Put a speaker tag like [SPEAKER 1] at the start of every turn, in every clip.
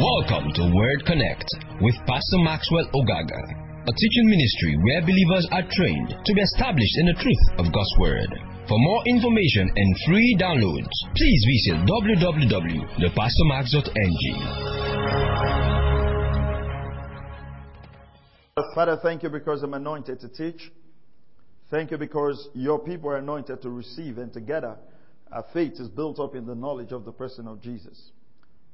[SPEAKER 1] Welcome to Word Connect with Pastor Maxwell Ogaga, a teaching ministry where believers are trained to be established in the truth of God's Word. For more information and free downloads, please visit www.thepastormax.ng.
[SPEAKER 2] Father, thank you because I'm anointed to teach. Thank you because your people are anointed to receive, and together our faith is built up in the knowledge of the person of Jesus.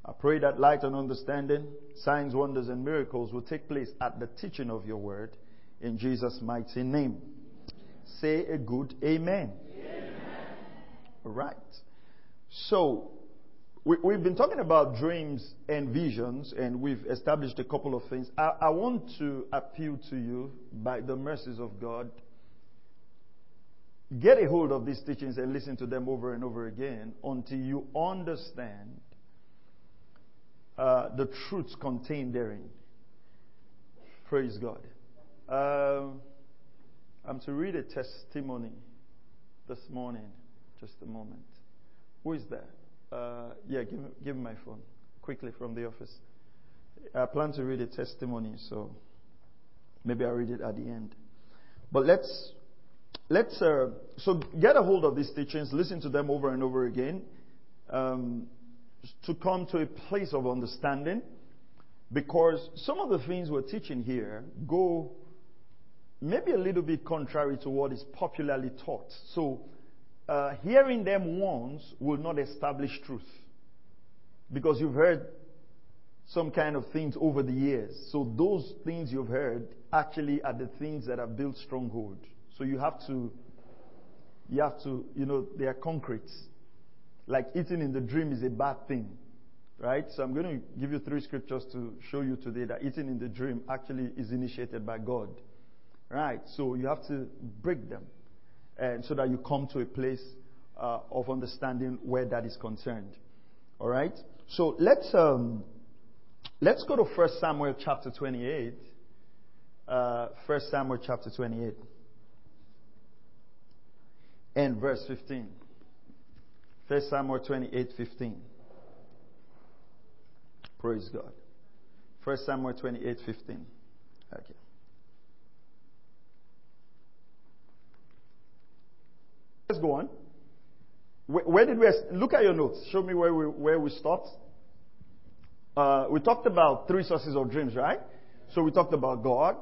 [SPEAKER 2] I pray that light and understanding, signs, wonders, and miracles will take place at the teaching of your word in Jesus' mighty name. Say a good amen. amen. So, we, have been talking about dreams and visions, and we've established a couple of things. I, I want to appeal to you by the mercies of God. Get a hold of these teachings and listen to them over and over again until you understand uh, the truths contained therein. Praise God. Um, I'm to read a testimony this morning. Just a moment. Who is there? Uh, yeah, give, give me my phone quickly from the office. I plan to read a testimony, so maybe I'll read it at the end. But let's let's uh, so get a hold of these teachings, listen to them over and over again. Um, to come to a place of understanding because some of the things we're teaching here go maybe a little bit contrary to what is popularly taught. So, uh, hearing them once will not establish truth because you've heard some kind of things over the years. So, those things you've heard actually are the things that have built stronghold. So, you have to, you have to, you know, they are concrete like eating in the dream is a bad thing. Right? So I'm going to give you three scriptures to show you today that eating in the dream actually is initiated by God. Right? So you have to break them. And so that you come to a place uh, of understanding where that is concerned. All right? So let's um, let's go to 1 Samuel chapter 28. Uh, 1 Samuel chapter 28 and verse 15. 1 Samuel 28 15. Praise God. 1 Samuel 28 15. Okay. Let's go on. Where, where did we look at your notes? Show me where we where we stopped. Uh, we talked about three sources of dreams, right? So we talked about God,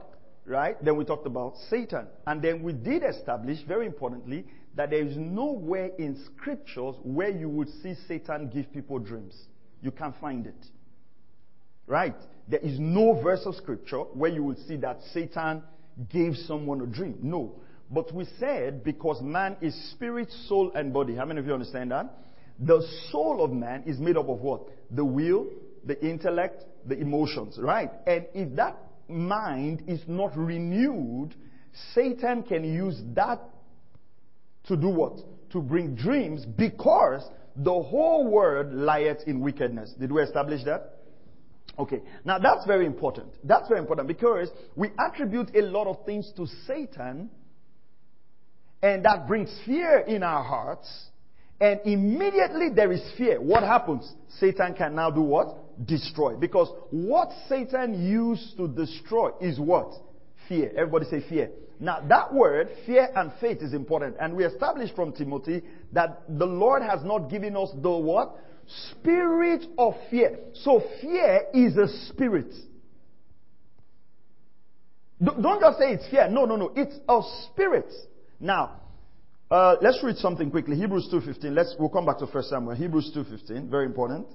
[SPEAKER 2] right? Then we talked about Satan, and then we did establish, very importantly, that there is nowhere in scriptures where you would see Satan give people dreams. You can't find it. Right? There is no verse of scripture where you would see that Satan gave someone a dream. No. But we said because man is spirit, soul, and body. How many of you understand that? The soul of man is made up of what? The will, the intellect, the emotions, right? And if that mind is not renewed, Satan can use that to do what? To bring dreams because the whole world lieth in wickedness. Did we establish that? Okay. Now that's very important. That's very important because we attribute a lot of things to Satan and that brings fear in our hearts. And immediately there is fear. What happens? Satan can now do what? Destroy. Because what Satan used to destroy is what? Fear. Everybody say fear. Now, that word, fear and faith, is important. And we established from Timothy that the Lord has not given us the what? Spirit of fear. So, fear is a spirit. Don't just say it's fear. No, no, no. It's a spirit. Now, uh, let's read something quickly. Hebrews 2.15. Let's, we'll come back to 1 Samuel. Hebrews 2.15. Very important.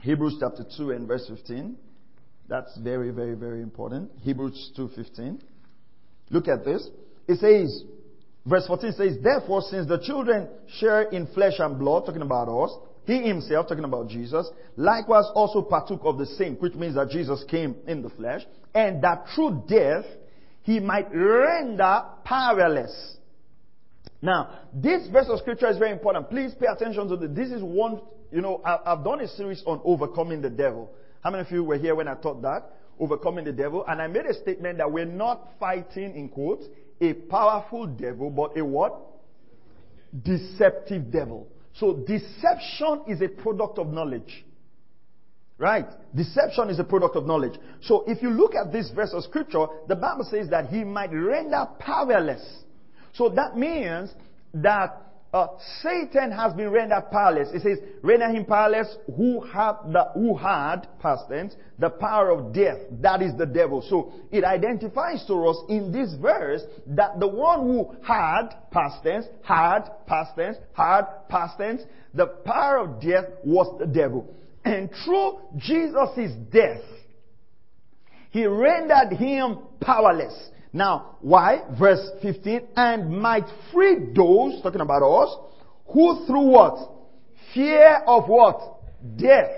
[SPEAKER 2] Hebrews chapter 2 and verse 15. That's very, very, very important. Hebrews 2.15. Look at this. It says, verse 14 says, Therefore, since the children share in flesh and blood, talking about us, he himself, talking about Jesus, likewise also partook of the same, which means that Jesus came in the flesh, and that through death he might render powerless. Now, this verse of scripture is very important. Please pay attention to this. This is one, you know, I've done a series on overcoming the devil. How many of you were here when I taught that? Overcoming the devil. And I made a statement that we're not fighting, in quotes, a powerful devil, but a what? Deceptive devil. So deception is a product of knowledge. Right? Deception is a product of knowledge. So if you look at this verse of scripture, the Bible says that he might render powerless. So that means that uh, Satan has been rendered powerless. It says, render him powerless who had the, who had, past tense, the power of death. That is the devil. So it identifies to us in this verse that the one who had, past tense, had, past tense, had, past tense, the power of death was the devil. And through Jesus' death, he rendered him powerless. Now, why? Verse 15, and might free those, talking about us, who through what? Fear of what? Death.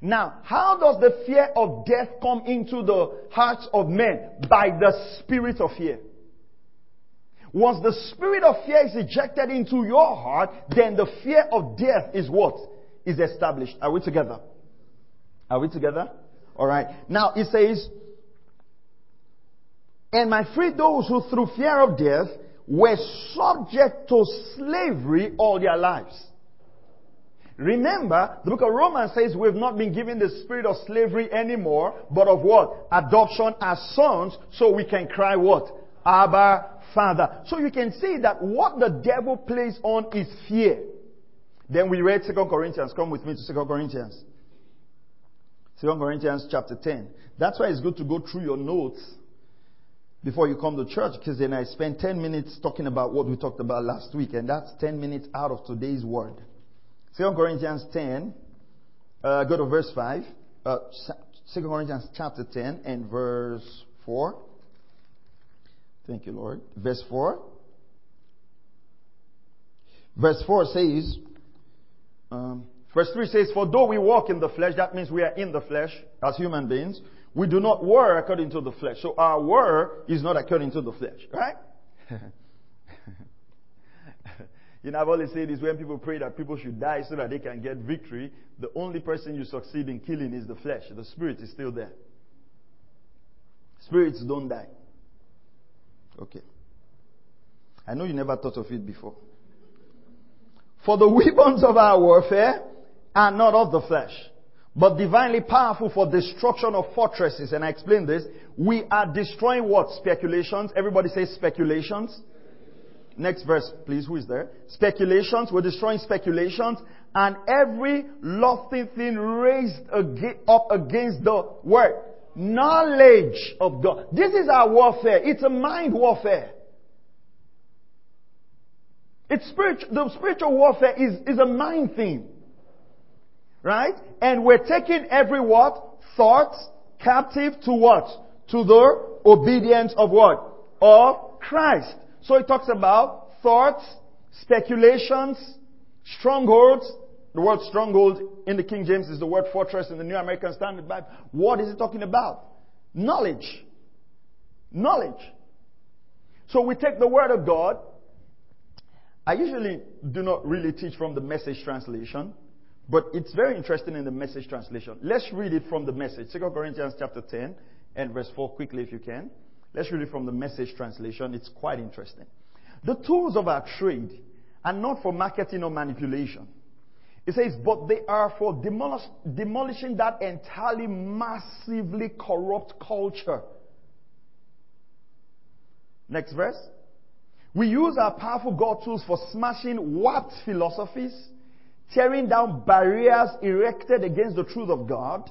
[SPEAKER 2] Now, how does the fear of death come into the hearts of men? By the spirit of fear. Once the spirit of fear is ejected into your heart, then the fear of death is what? Is established. Are we together? Are we together? Alright. Now it says, and my free those who through fear of death were subject to slavery all their lives. Remember, the book of Romans says we've not been given the spirit of slavery anymore, but of what? Adoption as sons, so we can cry what? Abba, Father. So you can see that what the devil plays on is fear. Then we read 2 Corinthians. Come with me to 2 Corinthians. 2 Corinthians chapter 10. That's why it's good to go through your notes before you come to church because then I spend 10 minutes talking about what we talked about last week and that's 10 minutes out of today's word. 2 Corinthians 10, uh, go to verse 5. Uh, 2 Corinthians chapter 10 and verse 4. Thank you, Lord. Verse 4. Verse 4 says, um, verse 3 says, For though we walk in the flesh, that means we are in the flesh as human beings, we do not war according to the flesh. So our war is not according to the flesh, right? you know, I've always said this when people pray that people should die so that they can get victory, the only person you succeed in killing is the flesh. The spirit is still there. Spirits don't die. Okay. I know you never thought of it before. For the weapons of our warfare are not of the flesh but divinely powerful for destruction of fortresses. And I explain this. We are destroying what? Speculations. Everybody says speculations. Next verse, please. Who is there? Speculations. We're destroying speculations. And every lofty thing raised up against the word. Knowledge of God. This is our warfare. It's a mind warfare. It's spiritual, the spiritual warfare is, is a mind thing. Right? And we're taking every what? Thought captive to what? To the obedience of what? Of Christ. So it talks about thoughts, speculations, strongholds. The word stronghold in the King James is the word fortress in the New American Standard Bible. What is it talking about? Knowledge. Knowledge. So we take the word of God. I usually do not really teach from the message translation. But it's very interesting in the message translation. Let's read it from the message. 2 Corinthians chapter 10 and verse 4 quickly if you can. Let's read it from the message translation. It's quite interesting. The tools of our trade are not for marketing or manipulation. It says, but they are for demolish, demolishing that entirely massively corrupt culture. Next verse. We use our powerful God tools for smashing warped philosophies tearing down barriers erected against the truth of God,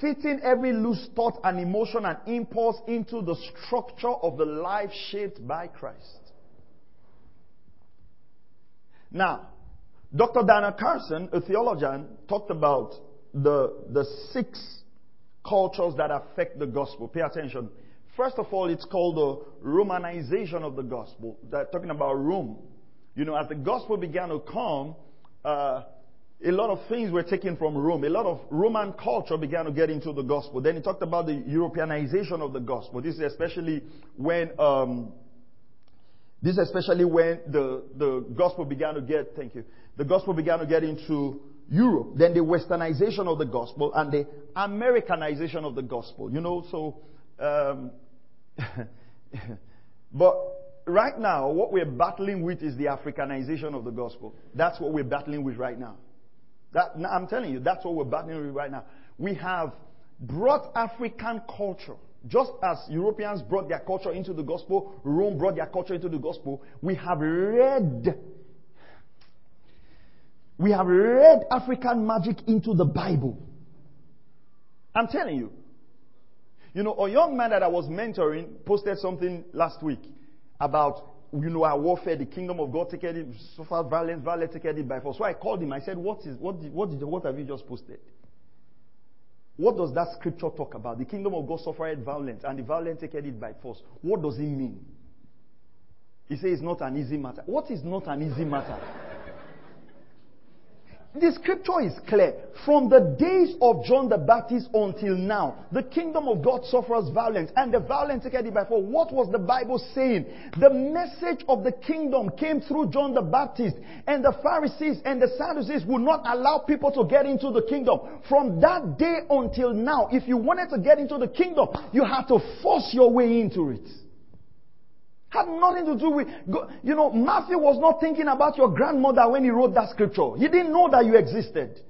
[SPEAKER 2] fitting every loose thought and emotion and impulse into the structure of the life shaped by Christ. Now, Dr. Dana Carson, a theologian, talked about the, the six cultures that affect the gospel. Pay attention. First of all, it's called the Romanization of the gospel. They're talking about Rome. You know, as the gospel began to come, uh, a lot of things were taken from Rome. A lot of Roman culture began to get into the gospel. Then he talked about the Europeanization of the gospel. This is especially when um, this is especially when the, the gospel began to get thank you. The gospel began to get into Europe. Then the westernization of the gospel and the Americanization of the gospel. You know, so um, but right now, what we're battling with is the Africanization of the gospel. That's what we're battling with right now. That, I'm telling you, that's what we're battling with right now. We have brought African culture. Just as Europeans brought their culture into the gospel, Rome brought their culture into the gospel, we have read we have read African magic into the Bible. I'm telling you. You know, a young man that I was mentoring posted something last week about, you know, our warfare, the kingdom of God, take it, suffer violence, violence, take it by force. So I called him. I said, what is, what did, what did, what have you just posted? What does that scripture talk about? The kingdom of God suffered violence, and the violent take it by force. What does it mean? He says it's not an easy matter. What is not an easy matter? The scripture is clear. From the days of John the Baptist until now, the kingdom of God suffers violence, and the violence taken by force. What was the Bible saying? The message of the kingdom came through John the Baptist, and the Pharisees and the Sadducees would not allow people to get into the kingdom. From that day until now, if you wanted to get into the kingdom, you had to force your way into it. Had nothing to do with, you know, Matthew was not thinking about your grandmother when he wrote that scripture. He didn't know that you existed.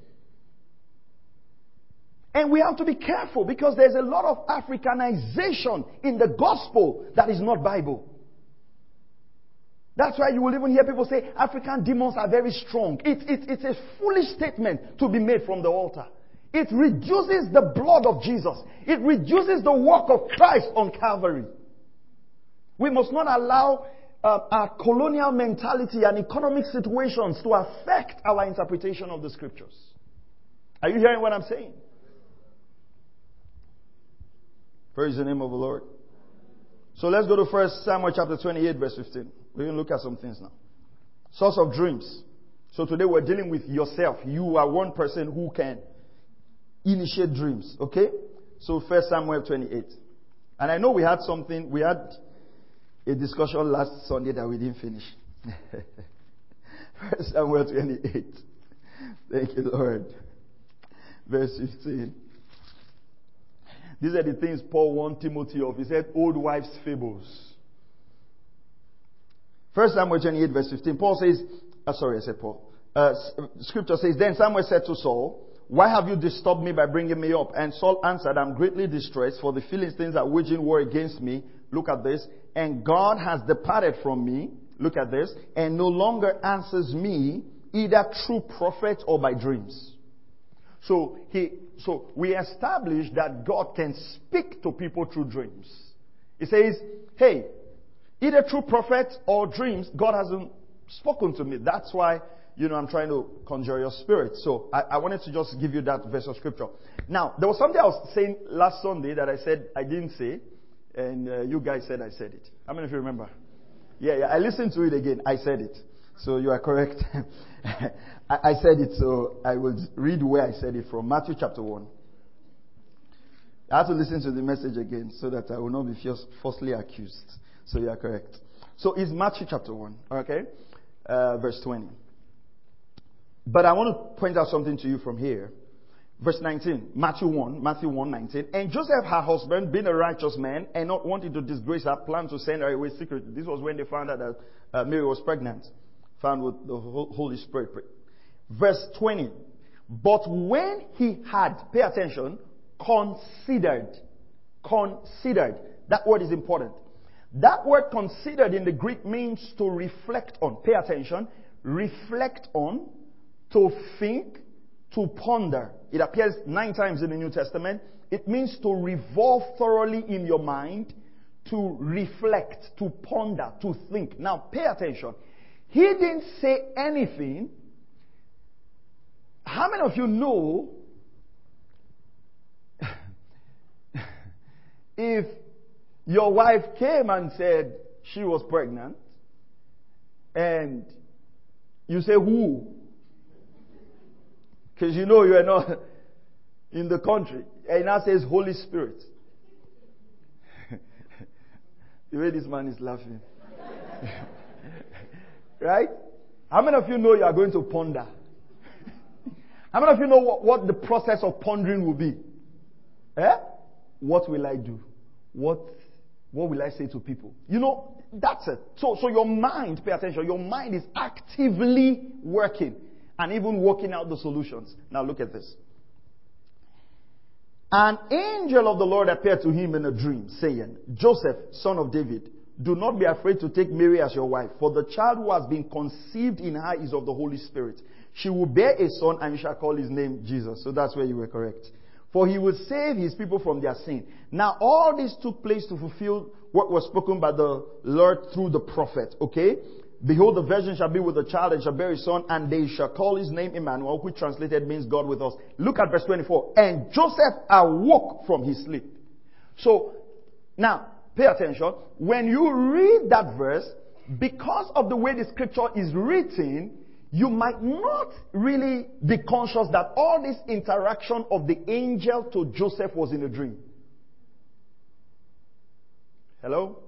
[SPEAKER 2] And we have to be careful because there's a lot of Africanization in the gospel that is not Bible. That's why you will even hear people say African demons are very strong. It, it, it's a foolish statement to be made from the altar. It reduces the blood of Jesus. It reduces the work of Christ on Calvary. We must not allow uh, our colonial mentality and economic situations to affect our interpretation of the scriptures. Are you hearing what I'm saying? Praise the name of the Lord. So let's go to First Samuel chapter 28, verse 15. We're going to look at some things now. Source of dreams. So today we're dealing with yourself. You are one person who can initiate dreams. Okay? So First Samuel 28. And I know we had something, we had a discussion last Sunday that we didn't finish. First Samuel 28. Thank you, Lord. Verse 15. These are the things Paul warned Timothy of. He said, old wives' fables. First Samuel 28, verse 15. Paul says, uh, sorry, I said Paul. Uh, scripture says, Then Samuel said to Saul, Why have you disturbed me by bringing me up? And Saul answered, I'm greatly distressed, for the Philistines are waging war against me. Look at this and God has departed from me, look at this, and no longer answers me either through prophet or by dreams. So he, so we establish that God can speak to people through dreams. He says, hey, either through prophet or dreams, God hasn't spoken to me. That's why, you know, I'm trying to conjure your spirit. So I, I wanted to just give you that verse of scripture. Now, there was something I was saying last Sunday that I said I didn't say. And uh, you guys said I said it. How many of you remember? Yeah, yeah. I listened to it again. I said it. So you are correct. I, I said it, so I will read where I said it from. Matthew chapter 1. I have to listen to the message again so that I will not be falsely accused. So you are correct. So it's Matthew chapter 1, okay? Uh, verse 20. But I want to point out something to you from here. Verse 19, Matthew 1, Matthew 1, 19. And Joseph, her husband, being a righteous man and not wanting to disgrace her, planned to send her away secretly. This was when they found out that uh, Mary was pregnant, found with the Holy Spirit. Verse 20. But when he had, pay attention, considered, considered, that word is important. That word considered in the Greek means to reflect on. Pay attention. Reflect on, to think, to ponder. It appears nine times in the New Testament. It means to revolve thoroughly in your mind, to reflect, to ponder, to think. Now, pay attention. He didn't say anything. How many of you know if your wife came and said she was pregnant and you say, Who? Because you know you are not in the country. And now says Holy Spirit. the way this man is laughing. right? How many of you know you are going to ponder? How many of you know what, what the process of pondering will be? Eh? What will I do? What, what will I say to people? You know, that's it. So, so your mind, pay attention, your mind is actively working and even working out the solutions. Now look at this. An angel of the Lord appeared to him in a dream, saying, Joseph, son of David, do not be afraid to take Mary as your wife, for the child who has been conceived in her is of the Holy Spirit. She will bear a son, and you shall call his name Jesus. So that's where you were correct. For he will save his people from their sin. Now, all this took place to fulfill what was spoken by the Lord through the prophet. Okay? Behold, the virgin shall be with a child and shall bear a son, and they shall call his name Emmanuel, which translated means God with us. Look at verse 24. And Joseph awoke from his sleep. So, now, pay attention. When you read that verse, because of the way the scripture is written, you might not really be conscious that all this interaction of the angel to Joseph was in a dream. Hello?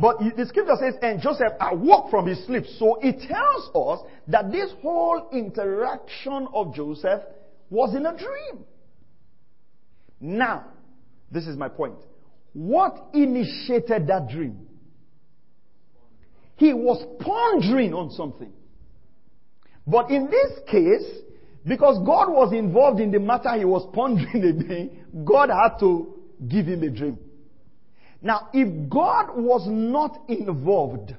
[SPEAKER 2] But the scripture says, and Joseph awoke from his sleep. So it tells us that this whole interaction of Joseph was in a dream. Now, this is my point. What initiated that dream? He was pondering on something. But in this case, because God was involved in the matter he was pondering again, God had to give him a dream. Now, if God was not involved,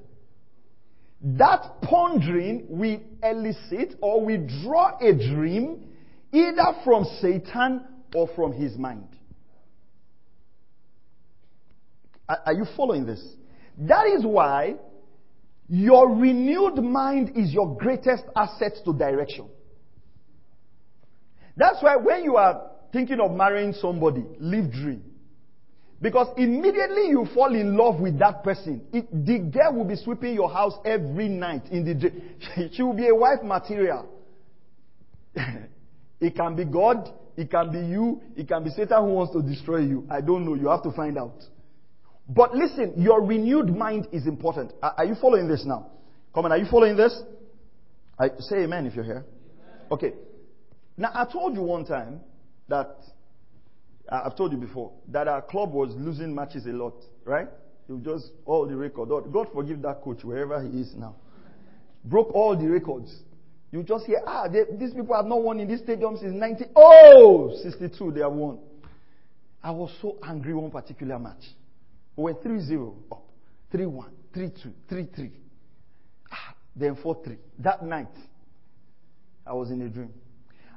[SPEAKER 2] that pondering will elicit or will draw a dream either from Satan or from his mind. Are you following this? That is why your renewed mind is your greatest asset to direction. That's why when you are thinking of marrying somebody, leave dream. Because immediately you fall in love with that person, it, the girl will be sweeping your house every night in the day. She will be a wife material. it can be God, it can be you, it can be Satan who wants to destroy you. I don't know. You have to find out. But listen, your renewed mind is important. Are, are you following this now? Come on, are you following this? I, say amen if you're here. Okay. Now, I told you one time that I've told you before that our club was losing matches a lot, right? He just all the record. God forgive that coach wherever he is now. Broke all the records. You just hear, ah, they, these people have not won in this stadium since 90. Oh, 62, they have won. I was so angry one particular match. We were 3 0 up, 3 1, 3 2, 3 3. Ah, then 4 3. That night, I was in a dream.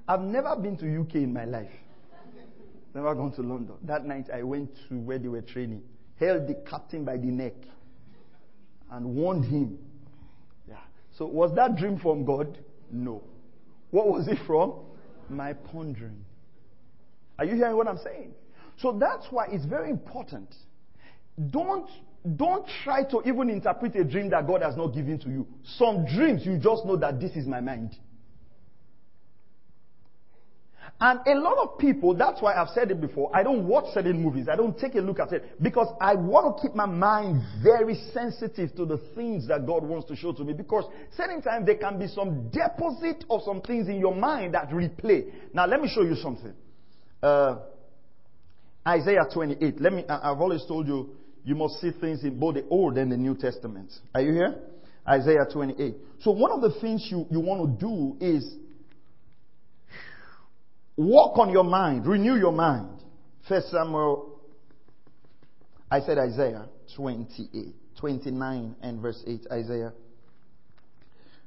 [SPEAKER 2] I've never been to UK in my life. Never gone to London. That night I went to where they were training, held the captain by the neck, and warned him. Yeah. So was that dream from God? No. What was it from? My pondering. Are you hearing what I'm saying? So that's why it's very important. Don't don't try to even interpret a dream that God has not given to you. Some dreams you just know that this is my mind. And a lot of people, that's why I've said it before, I don't watch certain movies. I don't take a look at it because I want to keep my mind very sensitive to the things that God wants to show to me because certain times there can be some deposit of some things in your mind that replay. Now let me show you something. Uh, Isaiah 28. Let me, I've always told you, you must see things in both the Old and the New Testament. Are you here? Isaiah 28. So one of the things you, you want to do is Walk on your mind. Renew your mind. First Samuel, I said Isaiah 28, 29 and verse 8. Isaiah.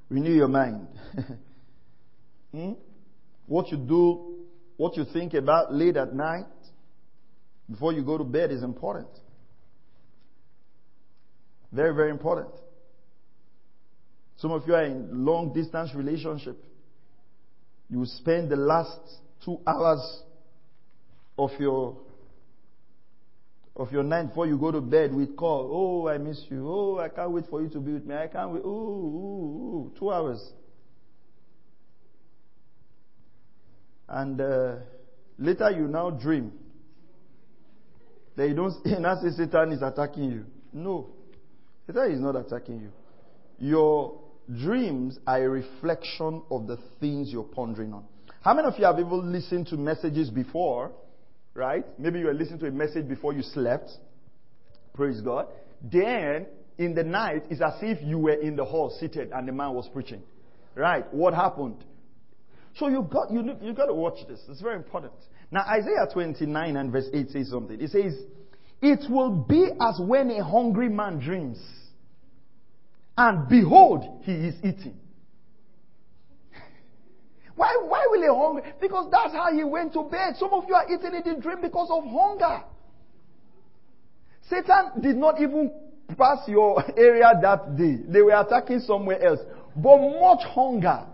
[SPEAKER 2] Renew your mind. hmm? What you do, what you think about late at night, before you go to bed is important. Very, very important. Some of you are in long distance relationship. You spend the last two hours of your of your night before you go to bed with call. Oh, I miss you. Oh, I can't wait for you to be with me. I can't wait. Ooh, ooh, ooh. Two hours. And uh, later you now dream. That you don't you now say Satan is attacking you. No. Satan is not attacking you. Your dreams are a reflection of the things you're pondering on. How many of you have even listened to messages before? Right? Maybe you were listening to a message before you slept. Praise God. Then, in the night, it's as if you were in the hall seated and the man was preaching. Right? What happened? So you've got, you, you've got to watch this. It's very important. Now, Isaiah 29 and verse 8 says something. It says, It will be as when a hungry man dreams, and behold, he is eating. Why, why will he hunger? Because that's how he went to bed. Some of you are eating in the dream because of hunger. Satan did not even pass your area that day. They were attacking somewhere else. But much hunger.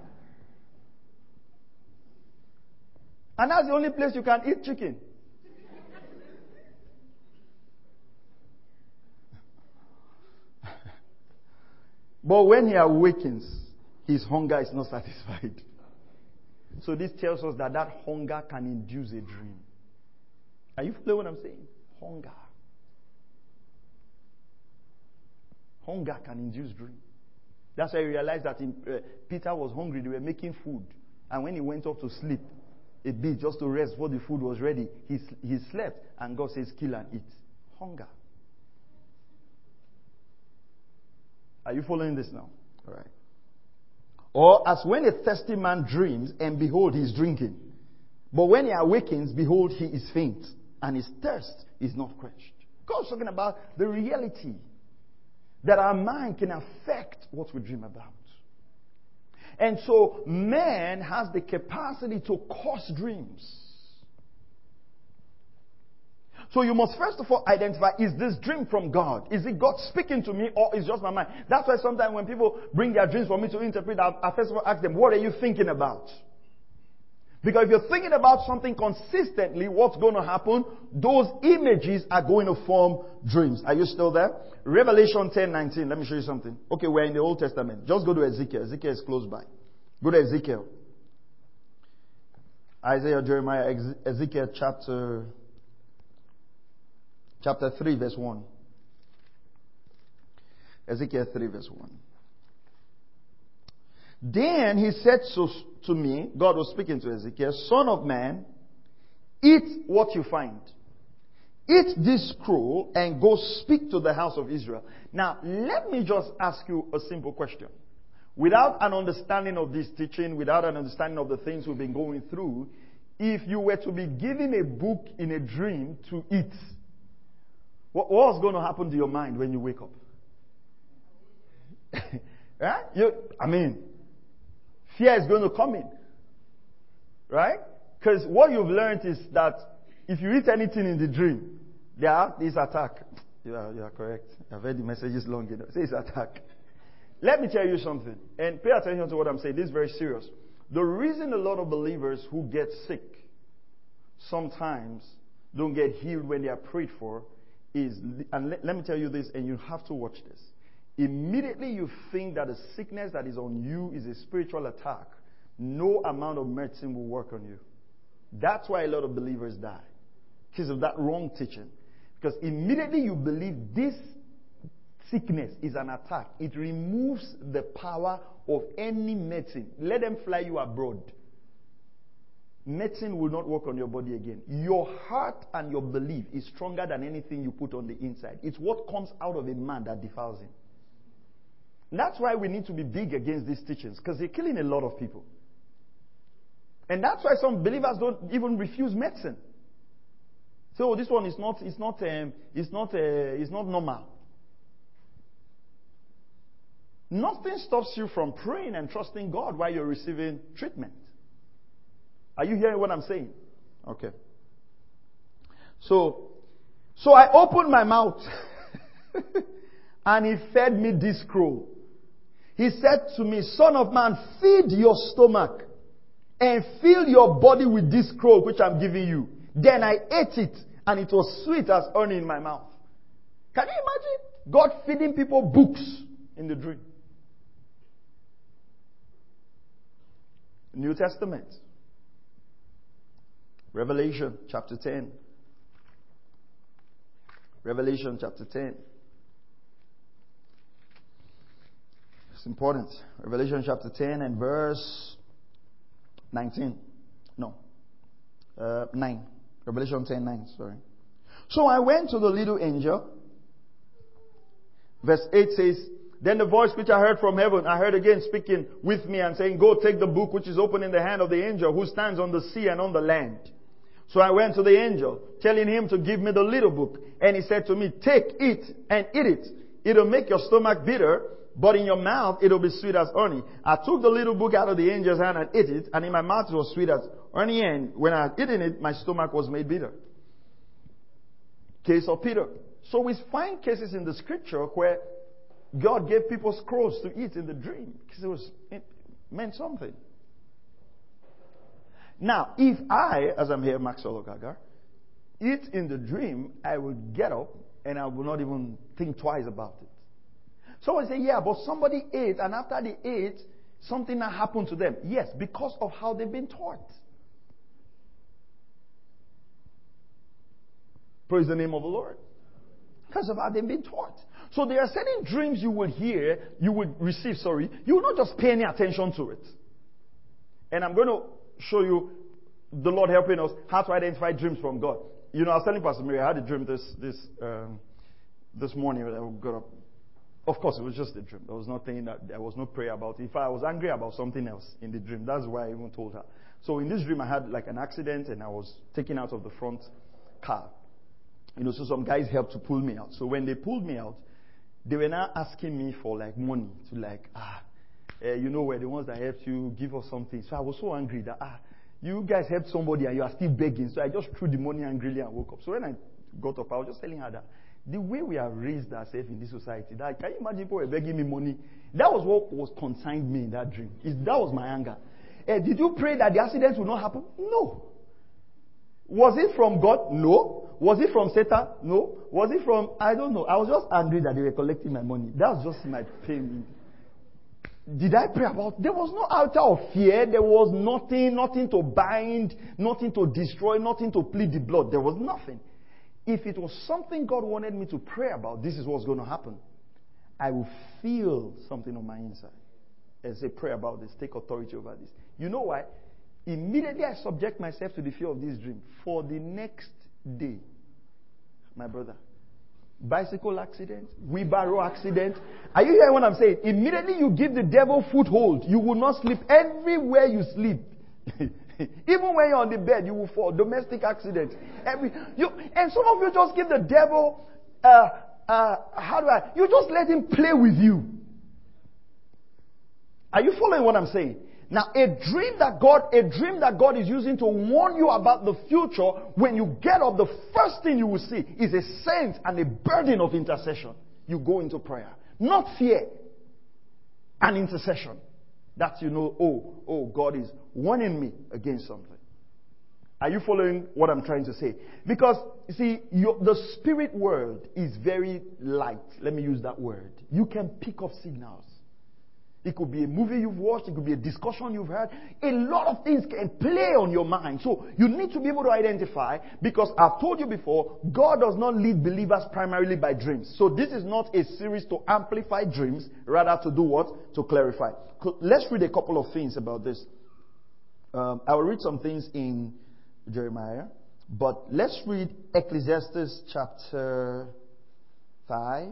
[SPEAKER 2] And that's the only place you can eat chicken. but when he awakens, his hunger is not satisfied. So this tells us that that hunger can induce a dream. Are you following what I'm saying? Hunger. Hunger can induce dream. That's why I realized that in, uh, Peter was hungry. They were making food. And when he went off to sleep, a bit just to rest before the food was ready, he, he slept. And God says, kill and eat. Hunger. Are you following this now? All right. Or as when a thirsty man dreams, and behold, he is drinking. But when he awakens, behold, he is faint, and his thirst is not quenched. God's talking about the reality that our mind can affect what we dream about. And so man has the capacity to cause dreams. So you must first of all identify, is this dream from God? Is it God speaking to me or is just my mind? That's why sometimes when people bring their dreams for me to interpret, I, I first of all ask them, what are you thinking about? Because if you're thinking about something consistently, what's going to happen? Those images are going to form dreams. Are you still there? Revelation 10 19. Let me show you something. Okay, we're in the Old Testament. Just go to Ezekiel. Ezekiel is close by. Go to Ezekiel. Isaiah, Jeremiah, Ezekiel chapter, chapter 3, verse 1. Ezekiel 3, verse 1. Then he said to, to me, God was speaking to Ezekiel, Son of man, eat what you find. Eat this scroll and go speak to the house of Israel. Now, let me just ask you a simple question. Without an understanding of this teaching, without an understanding of the things we've been going through, if you were to be given a book in a dream to eat, what, what's going to happen to your mind when you wake up? right? Eh? You, I mean, fear is going to come in. Right? Because what you've learned is that if you eat anything in the dream, there is attack. You are, you are correct. I've heard the messages long enough. Say it's attack. Let me tell you something, and pay attention to what I'm saying. This is very serious. The reason a lot of believers who get sick sometimes don't get healed when they are prayed for is, and let, let me tell you this, and you have to watch this. Immediately you think that the sickness that is on you is a spiritual attack, no amount of medicine will work on you. That's why a lot of believers die. Because of that wrong teaching. Because immediately you believe this sickness is an attack, it removes the power of any medicine. Let them fly you abroad. Medicine will not work on your body again. Your heart and your belief is stronger than anything you put on the inside. It's what comes out of a man that defiles him. That's why we need to be big against these teachings because they're killing a lot of people. And that's why some believers don't even refuse medicine. So this one is not, it's not, um, it's not, uh, it's not normal. Nothing stops you from praying and trusting God while you're receiving treatment. Are you hearing what I'm saying? Okay. So, so I opened my mouth and he fed me this scroll. He said to me, Son of man, feed your stomach and fill your body with this scroll which I'm giving you. Then I ate it and it was sweet as honey in my mouth. Can you imagine? God feeding people books in the dream. New Testament. Revelation chapter 10. Revelation chapter 10. It's important. Revelation chapter 10 and verse 19. No. Uh, 9. Revelation 10 9, sorry. So I went to the little angel. Verse 8 says, Then the voice which I heard from heaven, I heard again speaking with me and saying, Go take the book which is open in the hand of the angel who stands on the sea and on the land. So I went to the angel, telling him to give me the little book. And he said to me, Take it and eat it. It'll make your stomach bitter, but in your mouth it'll be sweet as honey. I took the little book out of the angel's hand and ate it, and in my mouth it was sweet as honey, and when I had eaten it, my stomach was made bitter. Case of Peter. So we find cases in the scripture where God gave people scrolls to eat in the dream because it was it meant something. Now, if I, as I'm here, Maxwell Ogaga, eat in the dream, I will get up and I will not even think twice about it. Someone say, yeah, but somebody ate, and after they ate, something happened to them. Yes, because of how they've been taught. Praise the name of the Lord. Because of how they've been taught. So there are certain dreams you will hear, you will receive, sorry, you will not just pay any attention to it. And I'm going to show you the Lord helping us how to identify dreams from God. You know, I was telling Pastor Mary, I had a dream this this um, this morning when I got up. Of course, it was just a dream. There was nothing that there was no prayer about it. In fact, I was angry about something else in the dream. That's why I even told her. So in this dream, I had like an accident and I was taken out of the front car. You know, so some guys helped to pull me out. So when they pulled me out, they were now asking me for like money to like, ah, uh, you know, we're the ones that helped you give us something. So I was so angry that, ah, you guys helped somebody and you are still begging. So I just threw the money angrily and woke up. So when I got up, I was just telling her that the way we have raised ourselves in this society, that can you imagine people were begging me money? That was what was consigned me in that dream. that was my anger. Uh, did you pray that the accident will not happen? No. Was it from God? No. Was it from Satan? No. Was it from, I don't know. I was just angry that they were collecting my money. That was just my pain. Did I pray about? There was no altar of fear. There was nothing, nothing to bind, nothing to destroy, nothing to plead the blood. There was nothing. If it was something God wanted me to pray about, this is what's going to happen. I will feel something on my inside and say, pray about this, take authority over this. You know why? Immediately I subject myself to the fear of this dream. For the next day, my brother, bicycle accident, wheelbarrow accident. Are you hearing what I'm saying? Immediately you give the devil foothold. You will not sleep everywhere you sleep. Even when you're on the bed, you will fall. Domestic accident. Every, you, and some of you just give the devil, uh, uh, how do I, you just let him play with you. Are you following what I'm saying? Now, a dream that God, a dream that God is using to warn you about the future, when you get up, the first thing you will see is a sense and a burden of intercession. You go into prayer. Not fear, and intercession. That you know, oh, oh, God is warning me against something. Are you following what I'm trying to say? Because, you see, your, the spirit world is very light. Let me use that word. You can pick up signals. It could be a movie you've watched. It could be a discussion you've heard. A lot of things can play on your mind. So you need to be able to identify because I've told you before, God does not lead believers primarily by dreams. So this is not a series to amplify dreams, rather to do what? To clarify. Let's read a couple of things about this. Um, I will read some things in Jeremiah, but let's read Ecclesiastes chapter 5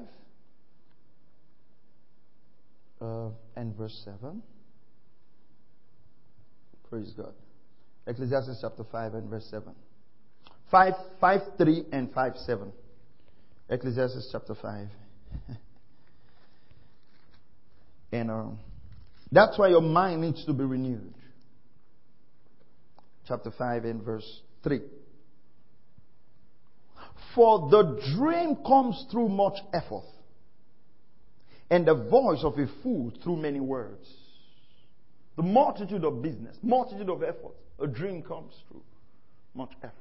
[SPEAKER 2] uh, and verse 7. Praise God. Ecclesiastes chapter 5 and verse 7. 5, 5 3 and 5 7. Ecclesiastes chapter 5. and um, that's why your mind needs to be renewed. Chapter 5 and verse 3. For the dream comes through much effort and the voice of a fool through many words. The multitude of business, multitude of efforts, a dream comes through much effort.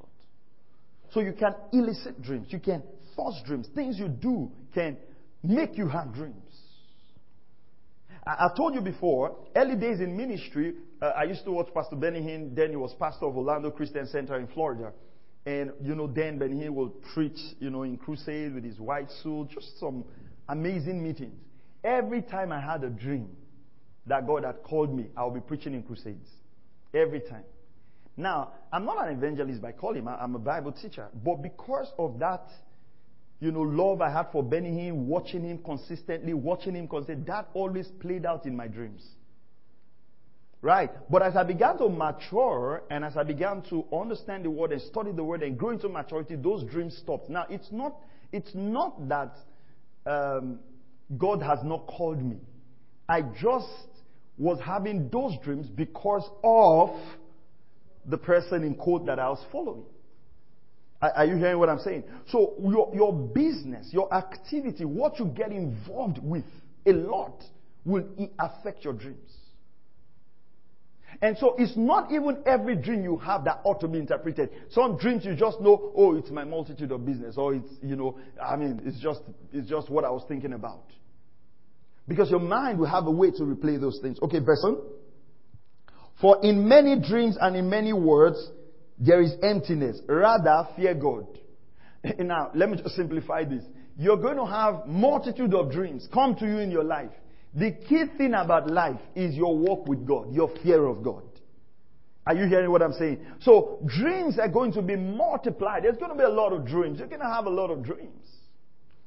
[SPEAKER 2] So you can elicit dreams, you can force dreams. Things you do can make you have dreams. I, I told you before, early days in ministry, uh, I used to watch Pastor Benny Hinn. Then he was pastor of Orlando Christian Center in Florida. And, you know, then Benny Hinn will preach, you know, in crusade with his white suit, just some amazing meetings. Every time I had a dream that God had called me, I'll be preaching in crusades. Every time. Now, I'm not an evangelist by calling, I'm a Bible teacher. But because of that you know, love I had for Benny Hinn, watching him consistently, watching him consistently, that always played out in my dreams. Right? But as I began to mature and as I began to understand the word and study the word and grow into maturity, those dreams stopped. Now, it's not, it's not that um, God has not called me. I just was having those dreams because of the person in quote that I was following. Are, you hearing what I'm saying? So your, your business, your activity, what you get involved with a lot will affect your dreams. And so it's not even every dream you have that ought to be interpreted. Some dreams you just know, oh, it's my multitude of business, or it's, you know, I mean, it's just, it's just what I was thinking about. Because your mind will have a way to replay those things. Okay, verse For in many dreams and in many words, there is emptiness. Rather, fear God. now, let me just simplify this. You're going to have multitude of dreams come to you in your life. The key thing about life is your walk with God, your fear of God. Are you hearing what I'm saying? So dreams are going to be multiplied. There's going to be a lot of dreams. You're going to have a lot of dreams.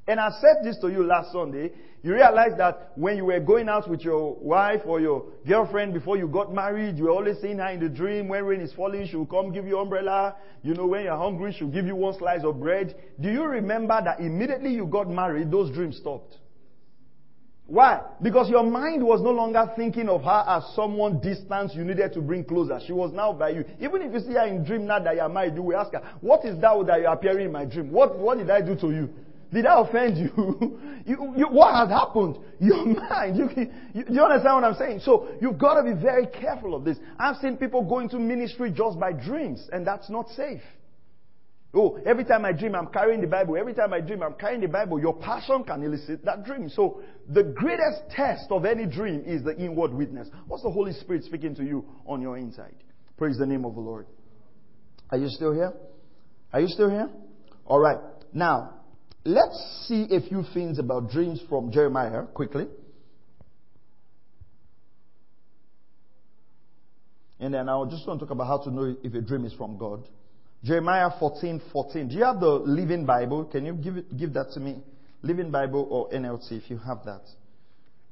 [SPEAKER 2] And I said this to you last Sunday. You realize that when you were going out with your wife or your girlfriend before you got married, you were always seeing her in the dream. When rain is falling, she'll come give you umbrella. You know, when you're hungry, she'll give you one slice of bread. Do you remember that immediately you got married, those dreams stopped? Why? Because your mind was no longer thinking of her as someone distant you needed to bring closer. She was now by you. Even if you see her in dream now that you are married, you will ask her, what is that that you are appearing in my dream? What, what did I do to you? Did I offend you? you, you what has happened? Your mind. You, you, you understand what I'm saying? So you've got to be very careful of this. I've seen people go into ministry just by dreams, and that's not safe. Oh, every time I dream, I'm carrying the Bible. Every time I dream, I'm carrying the Bible. Your passion can elicit that dream. So, the greatest test of any dream is the inward witness. What's the Holy Spirit speaking to you on your inside? Praise the name of the Lord. Are you still here? Are you still here? All right. Now, let's see a few things about dreams from Jeremiah quickly. And then I just want to talk about how to know if a dream is from God. Jeremiah 14, 14. Do you have the Living Bible? Can you give, it, give that to me? Living Bible or NLT if you have that.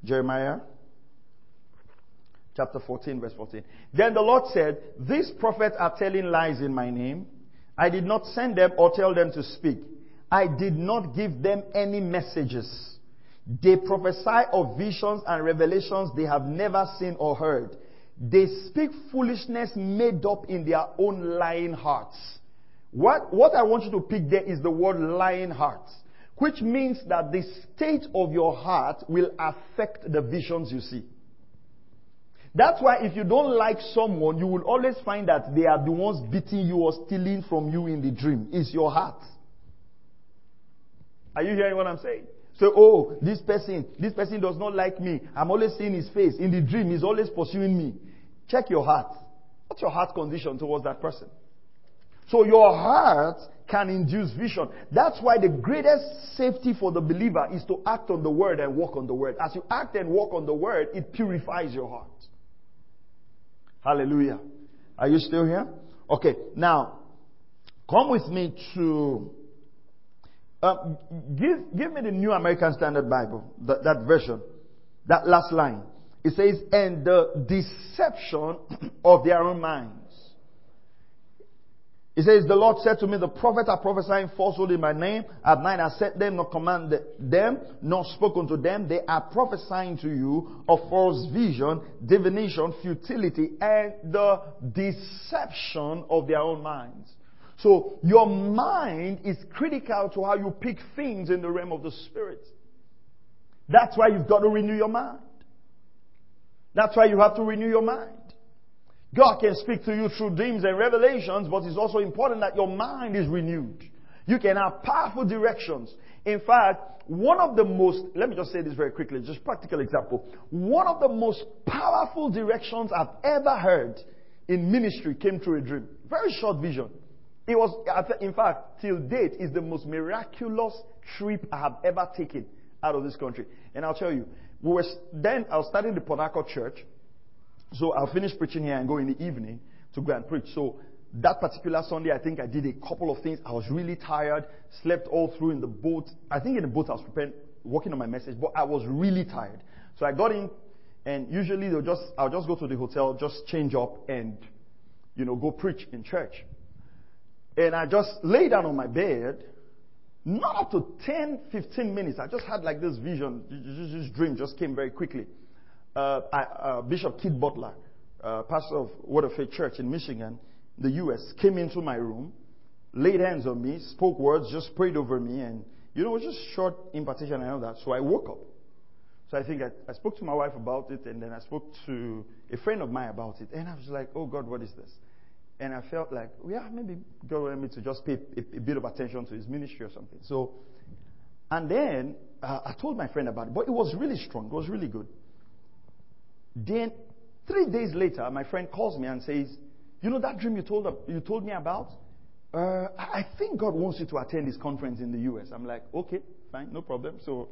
[SPEAKER 2] Jeremiah chapter 14, verse 14. Then the Lord said, These prophets are telling lies in my name. I did not send them or tell them to speak. I did not give them any messages. They prophesy of visions and revelations they have never seen or heard. They speak foolishness made up in their own lying hearts. What, what I want you to pick there is the word lying heart, which means that the state of your heart will affect the visions you see. That's why if you don't like someone, you will always find that they are the ones beating you or stealing from you in the dream. It's your heart. Are you hearing what I'm saying? So, oh, this person, this person does not like me. I'm always seeing his face. In the dream, he's always pursuing me. Check your heart. What's your heart condition towards that person? So your heart can induce vision. That's why the greatest safety for the believer is to act on the word and walk on the word. As you act and walk on the word, it purifies your heart. Hallelujah. Are you still here? Okay, now, come with me to, uh, give, give me the New American Standard Bible, that, that version, that last line. It says, and the deception of their own mind he says, The Lord said to me, The prophets are prophesying falsehood in my name. At night I set them, nor commanded them, nor spoken to them. They are prophesying to you of false vision, divination, futility, and the deception of their own minds. So your mind is critical to how you pick things in the realm of the spirit. That's why you've got to renew your mind. That's why you have to renew your mind. God can speak to you through dreams and revelations, but it's also important that your mind is renewed. You can have powerful directions. In fact, one of the most, let me just say this very quickly, just practical example. One of the most powerful directions I've ever heard in ministry came through a dream. Very short vision. It was, in fact, till date, is the most miraculous trip I have ever taken out of this country. And I'll tell you, we were, then I was starting the Harcourt church. So I'll finish preaching here and go in the evening to go and preach. So that particular Sunday, I think I did a couple of things. I was really tired, slept all through in the boat. I think in the boat I was preparing, working on my message, but I was really tired. So I got in, and usually they'll just, I'll just go to the hotel, just change up, and, you know, go preach in church. And I just lay down on my bed, not up to 10, 15 minutes. I just had like this vision, this dream just came very quickly. Uh, uh, Bishop Keith Butler, uh, pastor of Word of Faith Church in Michigan, the U.S., came into my room, laid hands on me, spoke words, just prayed over me, and you know, it was just short impartation and all that. So I woke up. So I think I, I spoke to my wife about it, and then I spoke to a friend of mine about it, and I was like, "Oh God, what is this?" And I felt like, yeah, maybe God wanted me to just pay a, a bit of attention to his ministry or something. So, and then uh, I told my friend about it, but it was really strong. It was really good. Then, three days later, my friend calls me and says, You know that dream you told, you told me about? Uh, I think God wants you to attend this conference in the U.S. I'm like, okay, fine, no problem. So,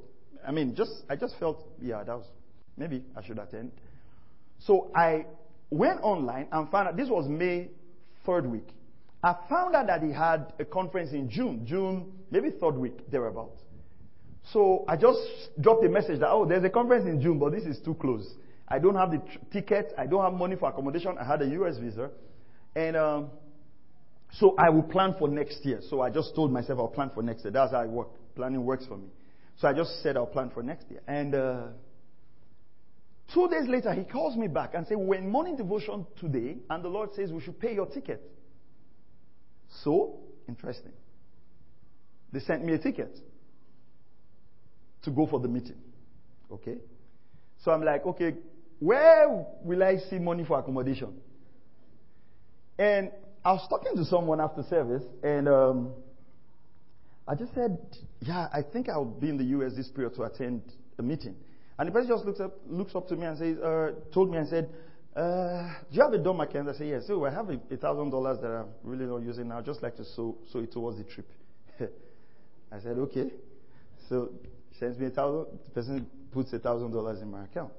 [SPEAKER 2] I mean, just I just felt, yeah, that was maybe I should attend. So I went online and found out this was May third week. I found out that he had a conference in June, June, maybe third week, thereabouts. So I just dropped a message that, oh, there's a conference in June, but this is too close. I don't have the tr- ticket. I don't have money for accommodation. I had a U.S. visa. And um, so I will plan for next year. So I just told myself I'll plan for next year. That's how I work. Planning works for me. So I just said I'll plan for next year. And uh, two days later, he calls me back and says, We're in morning devotion today, and the Lord says we should pay your ticket. So, interesting. They sent me a ticket to go for the meeting. Okay? So I'm like, okay, where will I see money for accommodation? And I was talking to someone after service, and um, I just said, Yeah, I think I'll be in the US this period to attend a meeting. And the person just looks up, looks up to me and says, uh, told me and said, uh, Do you have a dom account? I said, Yes. So I have a thousand dollars that I'm really not using now. I'd just like to sow it towards the trip. I said, Okay. So sends me a thousand. The person puts a thousand dollars in my account.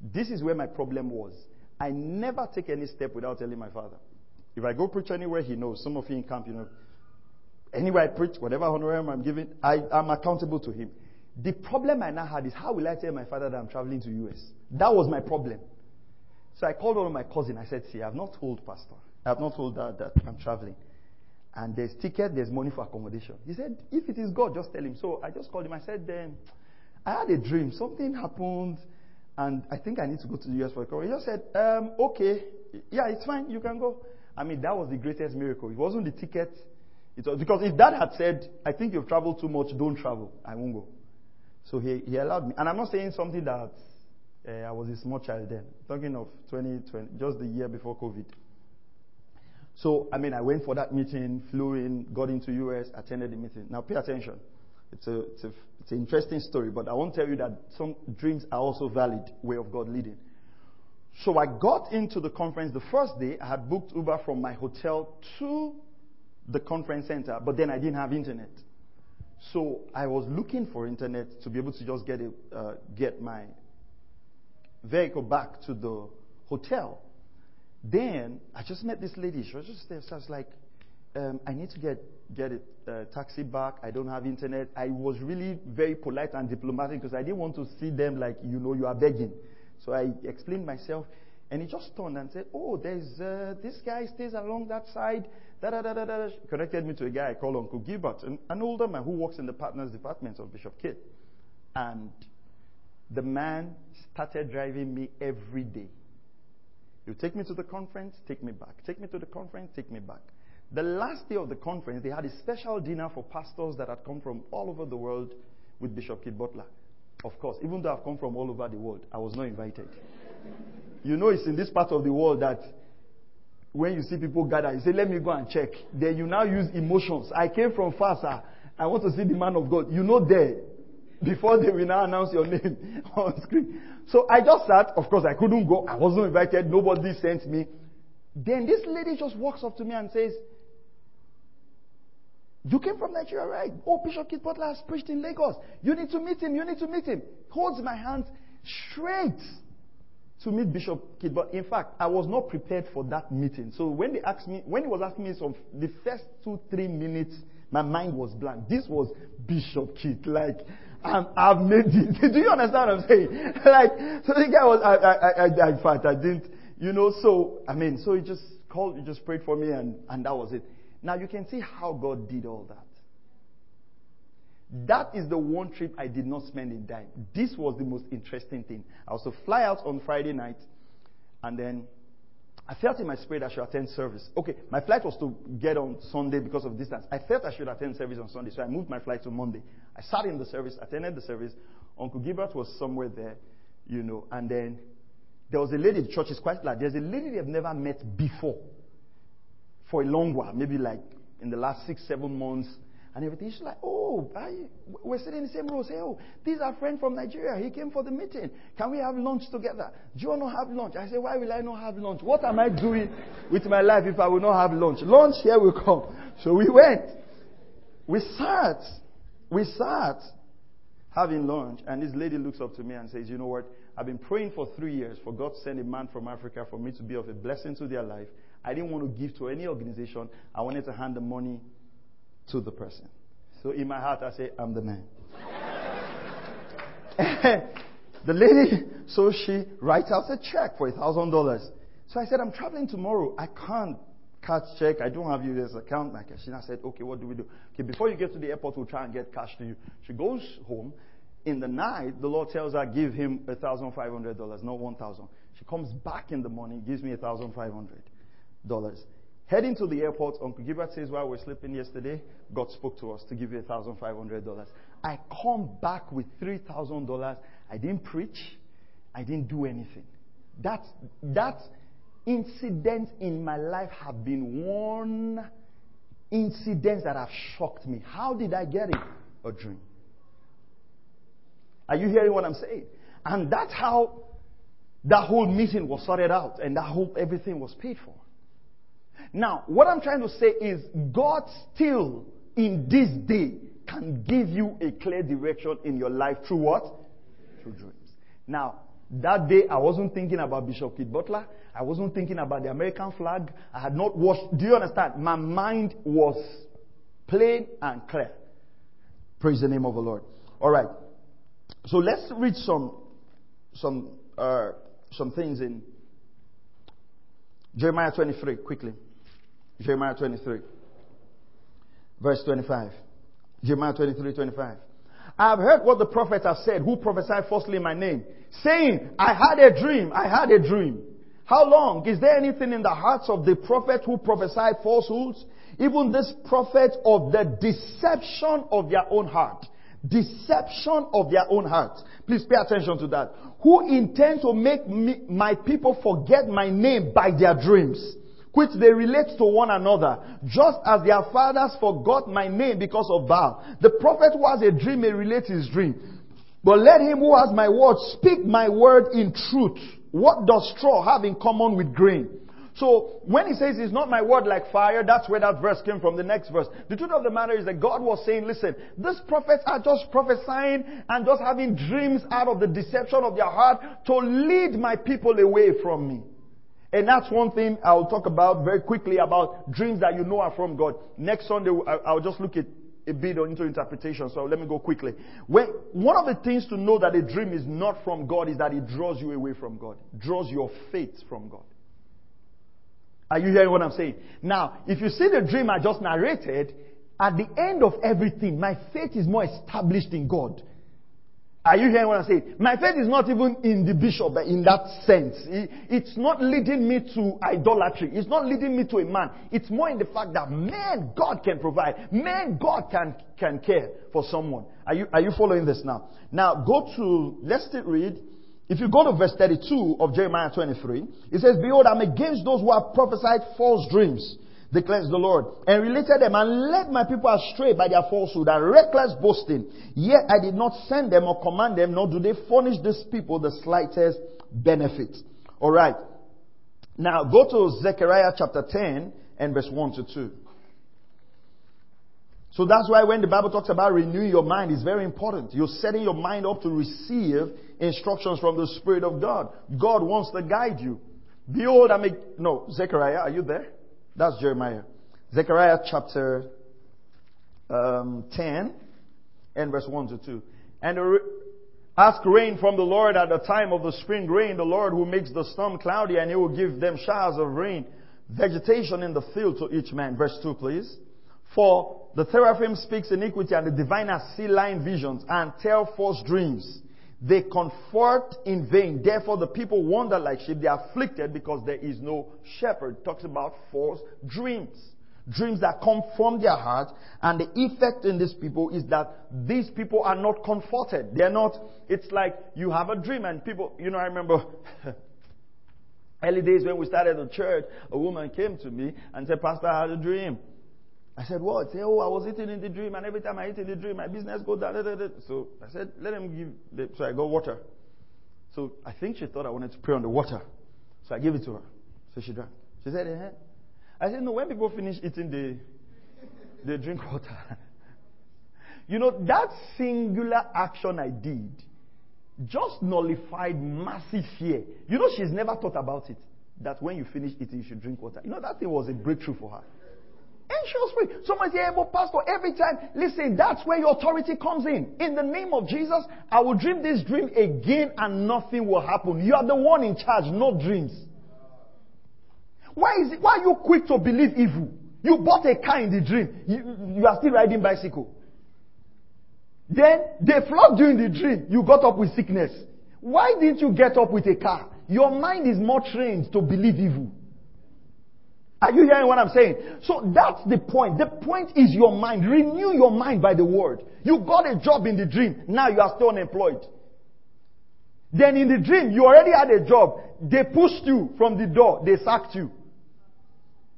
[SPEAKER 2] This is where my problem was. I never take any step without telling my father. If I go preach anywhere, he knows. Some of you in camp, you know. Anywhere I preach, whatever honorarium I'm giving, I, I'm accountable to him. The problem I now had is how will I tell my father that I'm traveling to US? That was my problem. So I called one of my cousins. I said, see, I have not told pastor. I have not told dad that I'm traveling. And there's ticket, there's money for accommodation. He said, if it is God, just tell him. So I just called him. I said, then I had a dream. Something happened, and I think I need to go to the US for a call. He just said, um, okay, yeah, it's fine. You can go. I mean, that was the greatest miracle. It wasn't the ticket. It was, because if dad had said, I think you've traveled too much, don't travel, I won't go. So he, he allowed me. And I'm not saying something that uh, I was a small child then. talking of 2020, just the year before COVID. So, I mean, I went for that meeting, flew in, got into US, attended the meeting. Now, pay attention. It's, a, it's, a, it's an interesting story, but I won't tell you that some dreams are also valid way of God leading. So I got into the conference the first day. I had booked Uber from my hotel to the conference center, but then I didn't have internet. So I was looking for internet to be able to just get a, uh, get my vehicle back to the hotel. Then I just met this lady. She was just there. So I was like, um, I need to get get a uh, taxi back. I don't have internet. I was really very polite and diplomatic because I didn't want to see them like you know you are begging. So I explained myself, and he just turned and said, "Oh, there's uh, this guy stays along that side." Da, da, da, da, da. Connected me to a guy I call Uncle Gilbert, an, an older man who works in the partners department of Bishop Keith. And the man started driving me every day. You take me to the conference, take me back. Take me to the conference, take me back. The last day of the conference, they had a special dinner for pastors that had come from all over the world with Bishop Keith Butler. Of course, even though I've come from all over the world, I was not invited. you know, it's in this part of the world that when you see people gather, you say, Let me go and check. Then you now use emotions. I came from far, sir. I want to see the man of God. You know, there, before they will now announce your name on screen. So I just sat. Of course, I couldn't go. I wasn't invited. Nobody sent me. Then this lady just walks up to me and says, you came from Nigeria, right? Oh, Bishop Keith Butler has preached in Lagos. You need to meet him. You need to meet him. Holds my hand straight. to meet Bishop Keith. But in fact, I was not prepared for that meeting. So when they asked me, when he was asking me some, the first two, three minutes, my mind was blank. This was Bishop Keith. Like, I'm, I've made it. Do you understand what I'm saying? like, so the guy was, I, I, I, I, in fact, I didn't, you know, so, I mean, so he just called, he just prayed for me and, and that was it. Now you can see how God did all that. That is the one trip I did not spend in dime. This was the most interesting thing. I was to fly out on Friday night, and then I felt in my spirit I should attend service. Okay, my flight was to get on Sunday because of distance. I felt I should attend service on Sunday, so I moved my flight to Monday. I sat in the service, attended the service. Uncle Gilbert was somewhere there, you know, and then there was a lady, the church is quite large. There's a lady they've never met before for a long while, maybe like in the last six, seven months and everything. She's like, oh, I, we're sitting in the same row. Say, oh, this is our friend from Nigeria. He came for the meeting. Can we have lunch together? Do you want to have lunch? I said, why will I not have lunch? What am I doing with my life if I will not have lunch? Lunch here will come. So we went. We sat. We sat having lunch. And this lady looks up to me and says, you know what? I've been praying for three years for God to send a man from Africa for me to be of a blessing to their life. I didn't want to give to any organization. I wanted to hand the money to the person. So in my heart, I say, I'm the man. the lady, so she writes out a check for a thousand dollars. So I said, I'm traveling tomorrow. I can't cash check. I don't have US account. My. And I said, okay, what do we do? Okay, before you get to the airport, we'll try and get cash to you. She goes home. In the night, the Lord tells her, give him a thousand five hundred dollars, not one thousand. She comes back in the morning, gives me a thousand five hundred. Heading to the airport, Uncle Gilbert says, while we we're sleeping yesterday, God spoke to us to give you $1,500. I come back with $3,000. I didn't preach. I didn't do anything. That, that incident in my life have been one incident that have shocked me. How did I get it? A dream. Are you hearing what I'm saying? And that's how that whole meeting was sorted out and that whole everything was paid for. Now, what I'm trying to say is God still in this day can give you a clear direction in your life through what? Through dreams. Now, that day I wasn't thinking about Bishop Keith Butler. I wasn't thinking about the American flag. I had not watched. Do you understand? My mind was plain and clear. Praise the name of the Lord. All right. So let's read some some uh, some things in Jeremiah 23 quickly. Jeremiah 23, verse 25. Jeremiah 23, 25. I have heard what the prophets have said, who prophesied falsely in my name, saying, I had a dream, I had a dream. How long? Is there anything in the hearts of the prophet who prophesied falsehoods? Even this prophet of the deception of their own heart. Deception of their own heart. Please pay attention to that. Who intend to make me, my people forget my name by their dreams which they relate to one another, just as their fathers forgot my name because of Baal. The prophet who has a dream may relate his dream. But let him who has my word speak my word in truth. What does straw have in common with grain? So when he says it's not my word like fire, that's where that verse came from. The next verse. The truth of the matter is that God was saying, listen, these prophets are just prophesying and just having dreams out of the deception of their heart to lead my people away from me. And that's one thing I'll talk about very quickly about dreams that you know are from God. Next Sunday, I'll just look at a bit into interpretation. So let me go quickly. When, one of the things to know that a dream is not from God is that it draws you away from God, draws your faith from God. Are you hearing what I'm saying? Now, if you see the dream I just narrated, at the end of everything, my faith is more established in God. Are you hearing what I'm saying? My faith is not even in the bishop in that sense. It's not leading me to idolatry. It's not leading me to a man. It's more in the fact that man, God can provide. Man, God can, can care for someone. Are you, are you following this now? Now go to, let's read. If you go to verse 32 of Jeremiah 23, it says, Behold, I'm against those who have prophesied false dreams declares the Lord, and related them and led my people astray by their falsehood and reckless boasting. Yet I did not send them or command them, nor do they furnish these people the slightest benefit. Alright. Now go to Zechariah chapter 10 and verse 1 to 2. So that's why when the Bible talks about renewing your mind, it's very important. You're setting your mind up to receive instructions from the Spirit of God. God wants to guide you. Behold, I make, no, Zechariah, are you there? That's Jeremiah. Zechariah chapter um, 10 and verse 1 to 2. And ask rain from the Lord at the time of the spring rain, the Lord who makes the storm cloudy, and he will give them showers of rain, vegetation in the field to each man. Verse 2, please. For the teraphim speaks iniquity, and the diviners see lying visions and tell false dreams. They comfort in vain. Therefore, the people wander like sheep. They are afflicted because there is no shepherd. Talks about false dreams. Dreams that come from their heart. And the effect in these people is that these people are not comforted. They're not, it's like you have a dream and people, you know, I remember early days when we started the church, a woman came to me and said, Pastor, I had a dream. I said, what? Say, oh, I was eating in the dream, and every time I eat in the dream, my business goes down. Da, da, da. So I said, let him give. The, so I got water. So I think she thought I wanted to pray on the water. So I gave it to her. So she drank. She said, eh. I said, no, when people finish eating, they, they drink water. you know, that singular action I did just nullified massive fear. You know, she's never thought about it. That when you finish eating, you should drink water. You know, that thing was a breakthrough for her. Was free. Someone say, hey, but pastor, every time, listen, that's where your authority comes in. In the name of Jesus, I will dream this dream again and nothing will happen. You are the one in charge, not dreams. Why is it, why are you quick to believe evil? You bought a car in the dream. You, you are still riding bicycle. Then they flogged you in the dream. You got up with sickness. Why didn't you get up with a car? Your mind is more trained to believe evil. Are you hearing what I'm saying? So that's the point. The point is your mind. Renew your mind by the word. You got a job in the dream. Now you are still unemployed. Then in the dream, you already had a job. They pushed you from the door. They sacked you.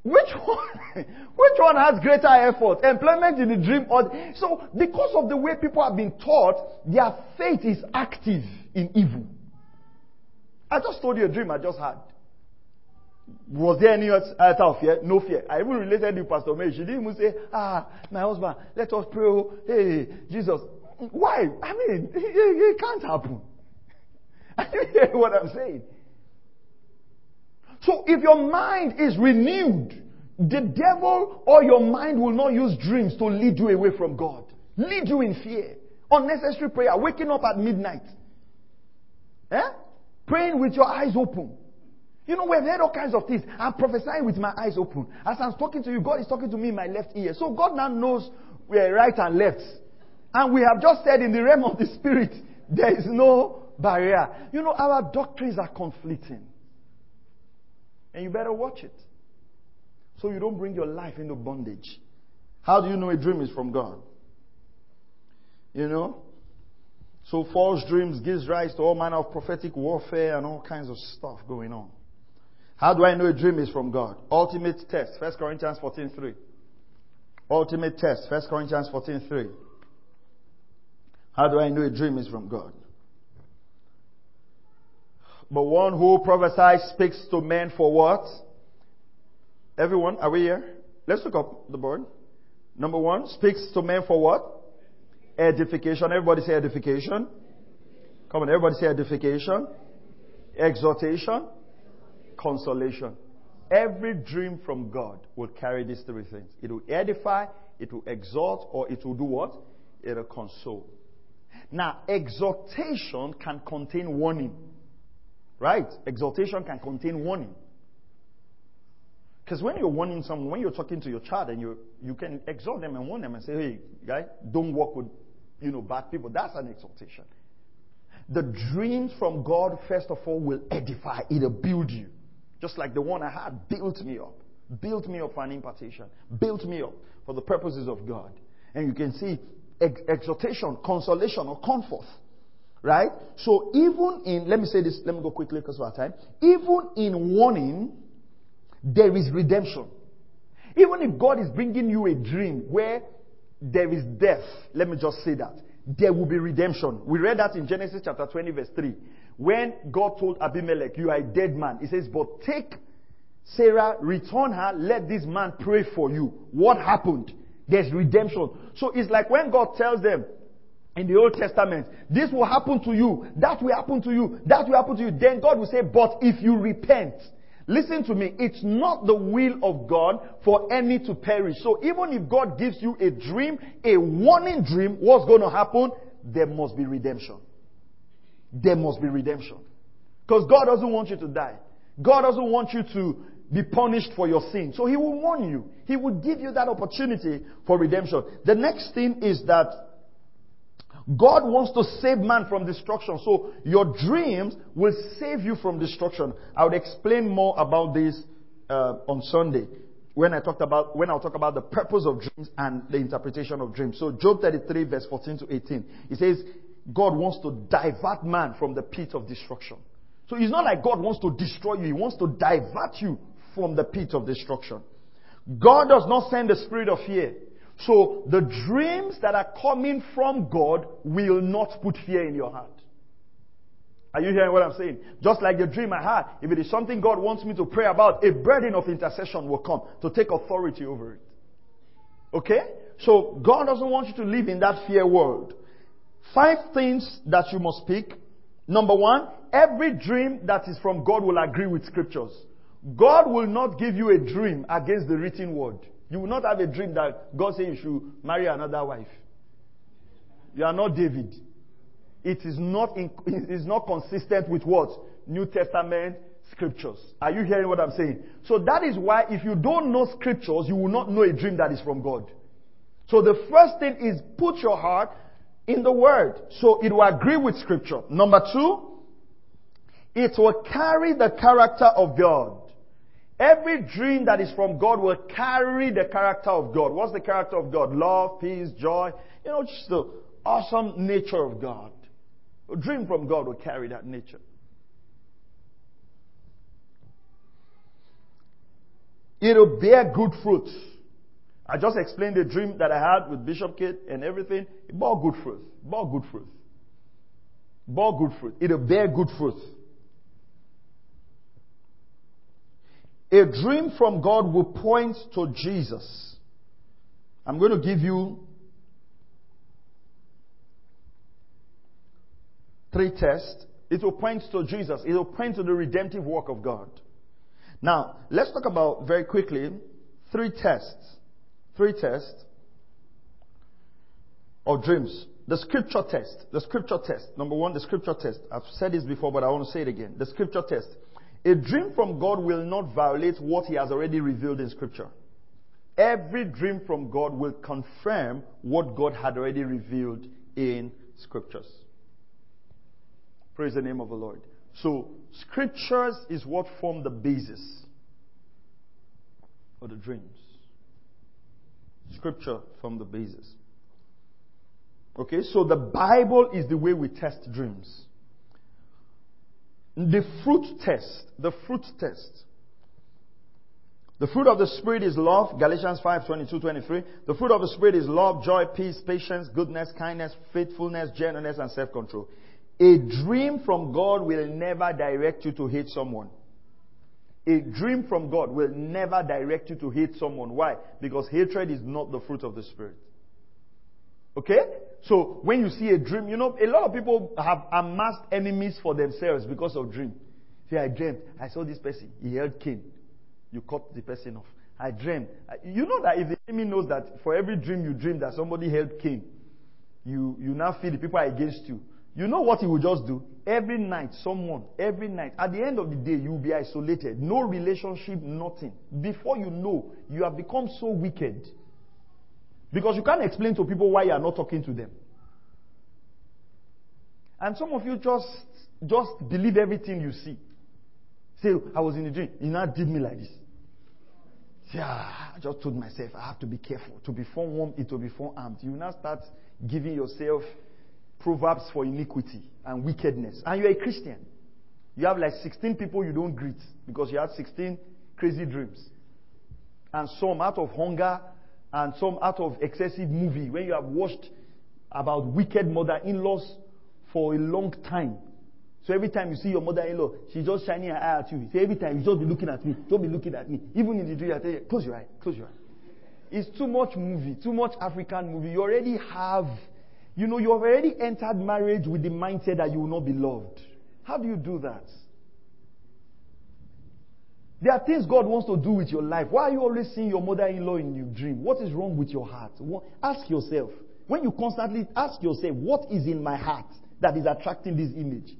[SPEAKER 2] Which one, which one has greater effort? Employment in the dream or, so because of the way people have been taught, their faith is active in evil. I just told you a dream I just had. Was there any other of fear? No fear. I even related to Pastor May. She didn't even say, ah, my husband, let us pray. Hey, Jesus. Why? I mean, it, it can't happen. Are you hear what I'm saying? So if your mind is renewed, the devil or your mind will not use dreams to lead you away from God. Lead you in fear. Unnecessary prayer. Waking up at midnight. Eh? Praying with your eyes open. You know, we've heard all kinds of things. I'm prophesying with my eyes open. As I'm talking to you, God is talking to me in my left ear. So God now knows we're right and left. And we have just said in the realm of the spirit, there is no barrier. You know, our doctrines are conflicting. And you better watch it. So you don't bring your life into bondage. How do you know a dream is from God? You know? So false dreams gives rise to all manner of prophetic warfare and all kinds of stuff going on. How do I know a dream is from God? Ultimate test, 1 Corinthians 14.3. Ultimate test, 1 Corinthians 14.3. How do I know a dream is from God? But one who prophesies speaks to men for what? Everyone, are we here? Let's look up the board. Number one, speaks to men for what? Edification. Everybody say edification. Come on, everybody say edification. Exhortation consolation. Every dream from God will carry these three things. It will edify, it will exhort, or it will do what? It will console. Now, exhortation can contain warning. Right? Exhortation can contain warning. Because when you're warning someone, when you're talking to your child and you you can exhort them and warn them and say, hey, guy, don't work with you know bad people. That's an exhortation. The dreams from God, first of all, will edify, it'll build you. Just like the one I had built me up. Built me up for an impartation. Built me up for the purposes of God. And you can see ex- exhortation, consolation, or comfort. Right? So even in, let me say this, let me go quickly because of our time. Even in warning, there is redemption. Even if God is bringing you a dream where there is death, let me just say that. There will be redemption. We read that in Genesis chapter 20 verse 3. When God told Abimelech, You are a dead man, he says, But take Sarah, return her, let this man pray for you. What happened? There's redemption. So it's like when God tells them, in the Old Testament. This will happen to you. That will happen to you. That will happen to you. Then God will say, but if you repent, listen to me, it's not the will of God for any to perish. So even if God gives you a dream, a warning dream, what's going to happen? There must be redemption. There must be redemption. Because God doesn't want you to die. God doesn't want you to be punished for your sin. So He will warn you. He will give you that opportunity for redemption. The next thing is that God wants to save man from destruction. So your dreams will save you from destruction. I would explain more about this uh, on Sunday when I talked about when I'll talk about the purpose of dreams and the interpretation of dreams. So Job 33 verse 14 to 18. He says God wants to divert man from the pit of destruction. So it's not like God wants to destroy you. He wants to divert you from the pit of destruction. God does not send the spirit of fear. So the dreams that are coming from God will not put fear in your heart. Are you hearing what I'm saying? Just like the dream I had, if it is something God wants me to pray about, a burden of intercession will come to take authority over it. Okay? So God doesn't want you to live in that fear world. Five things that you must pick. Number one, every dream that is from God will agree with scriptures. God will not give you a dream against the written word. You will not have a dream that God says you should marry another wife. You are not David. It is not, in, it is not consistent with what? New Testament scriptures. Are you hearing what I'm saying? So that is why if you don't know scriptures, you will not know a dream that is from God. So the first thing is put your heart in the word. So it will agree with scripture. Number two, it will carry the character of God. Every dream that is from God will carry the character of God. What's the character of God? Love, peace, joy. You know, just the awesome nature of God. A dream from God will carry that nature. It'll bear good fruit. I just explained the dream that I had with Bishop Keith and everything. It bore good fruit. Bore good fruit. Bore good fruit. It'll bear good fruit. A dream from God will point to Jesus. I'm going to give you three tests. It will point to Jesus. It will point to the redemptive work of God. Now, let's talk about very quickly three tests. Three tests of dreams. The scripture test. The scripture test. Number one, the scripture test. I've said this before, but I want to say it again. The scripture test. A dream from God will not violate what He has already revealed in Scripture. Every dream from God will confirm what God had already revealed in Scriptures. Praise the name of the Lord. So, Scriptures is what form the basis of the dreams. Scripture from the basis. Okay, so the Bible is the way we test dreams. The fruit test. The fruit test. The fruit of the Spirit is love, Galatians 5, 22, 23. The fruit of the Spirit is love, joy, peace, patience, goodness, kindness, faithfulness, gentleness, and self-control. A dream from God will never direct you to hate someone. A dream from God will never direct you to hate someone. Why? Because hatred is not the fruit of the Spirit. Okay? So when you see a dream, you know, a lot of people have amassed enemies for themselves because of dream. Say, I dreamed, I saw this person, he held Cain. You cut the person off. I dreamed. You know that if the enemy knows that for every dream you dream that somebody held Cain, you, you now feel the people are against you. You know what he will just do? Every night, someone, every night, at the end of the day, you will be isolated. No relationship, nothing. Before you know, you have become so wicked because you can't explain to people why you are not talking to them. And some of you just, just believe everything you see. Say, I was in a dream. He now did me like this. Yeah, I just told myself I have to be careful. To be forewarned, it will be forearmed. You now start giving yourself proverbs for iniquity and wickedness. And you're a Christian. You have like 16 people you don't greet because you had 16 crazy dreams. And some out of hunger and some out of excessive movie when you have watched about wicked mother-in-laws for a long time. So every time you see your mother-in-law, she's just shining her eye at you. So every time you just be looking at me. Don't be looking at me. Even in the dream, I tell you, close your eye, close your eye. It's too much movie, too much African movie. You already have You know, you have already entered marriage with the mindset that you will not be loved. How do you do that? There are things God wants to do with your life. Why are you always seeing your mother in law in your dream? What is wrong with your heart? Ask yourself. When you constantly ask yourself, what is in my heart that is attracting this image?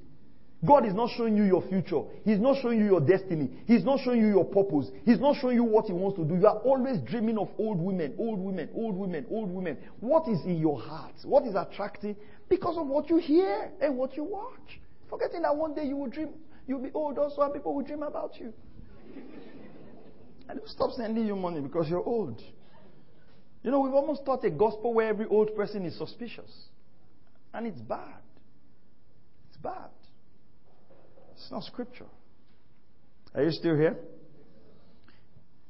[SPEAKER 2] God is not showing you your future. He's not showing you your destiny. He's not showing you your purpose. He's not showing you what He wants to do. You are always dreaming of old women, old women, old women, old women. What is in your heart? What is attracting? Because of what you hear and what you watch. Forgetting that one day you will dream, you'll be old also, and people will dream about you. and stop sending you money because you're old. You know, we've almost taught a gospel where every old person is suspicious. And it's bad. It's bad. It's not scripture. Are you still here?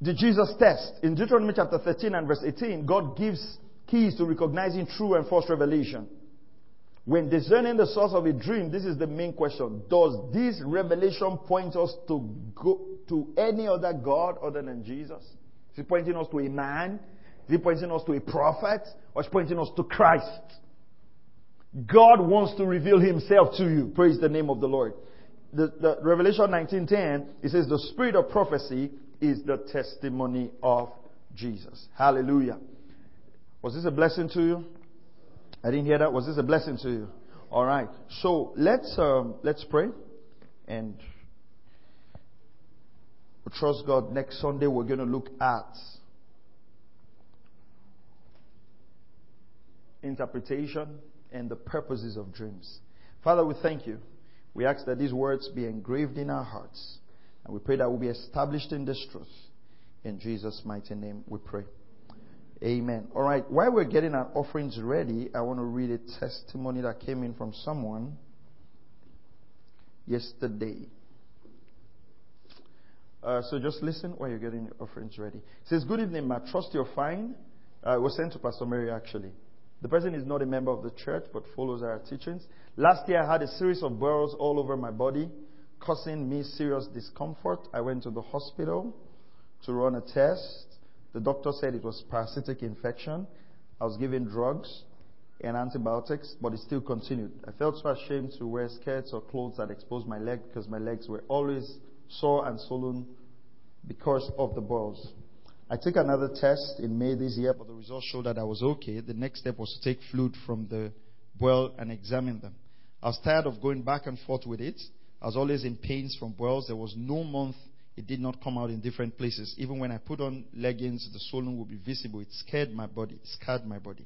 [SPEAKER 2] The Jesus test. In Deuteronomy chapter 13 and verse 18, God gives keys to recognizing true and false revelation. When discerning the source of a dream, this is the main question. Does this revelation point us to go to any other God other than Jesus? Is it pointing us to a man? Is it pointing us to a prophet? Or is it pointing us to Christ? God wants to reveal himself to you. Praise the name of the Lord the, the Revelation 19:10, it says the spirit of prophecy is the testimony of Jesus. Hallelujah. Was this a blessing to you? I didn't hear that. Was this a blessing to you? All right. So let's um, let's pray, and trust God. Next Sunday we're going to look at interpretation and the purposes of dreams. Father, we thank you. We ask that these words be engraved in our hearts. And we pray that we'll be established in this truth. In Jesus' mighty name we pray. Amen. All right. While we're getting our offerings ready, I want to read a testimony that came in from someone yesterday. Uh, so just listen while you're getting your offerings ready. It says, Good evening, ma. Trust you're fine. Uh, it was sent to Pastor Mary, actually. The person is not a member of the church, but follows our teachings. Last year, I had a series of burrs all over my body, causing me serious discomfort. I went to the hospital to run a test. The doctor said it was parasitic infection. I was given drugs and antibiotics, but it still continued. I felt so ashamed to wear skirts or clothes that exposed my leg because my legs were always sore and swollen because of the boils. I took another test in May this year, but the results showed that I was okay. The next step was to take fluid from the boil and examine them. I was tired of going back and forth with it. I was always in pains from boils. There was no month it did not come out in different places. Even when I put on leggings, the swelling would be visible. It scared my body, it scared my body.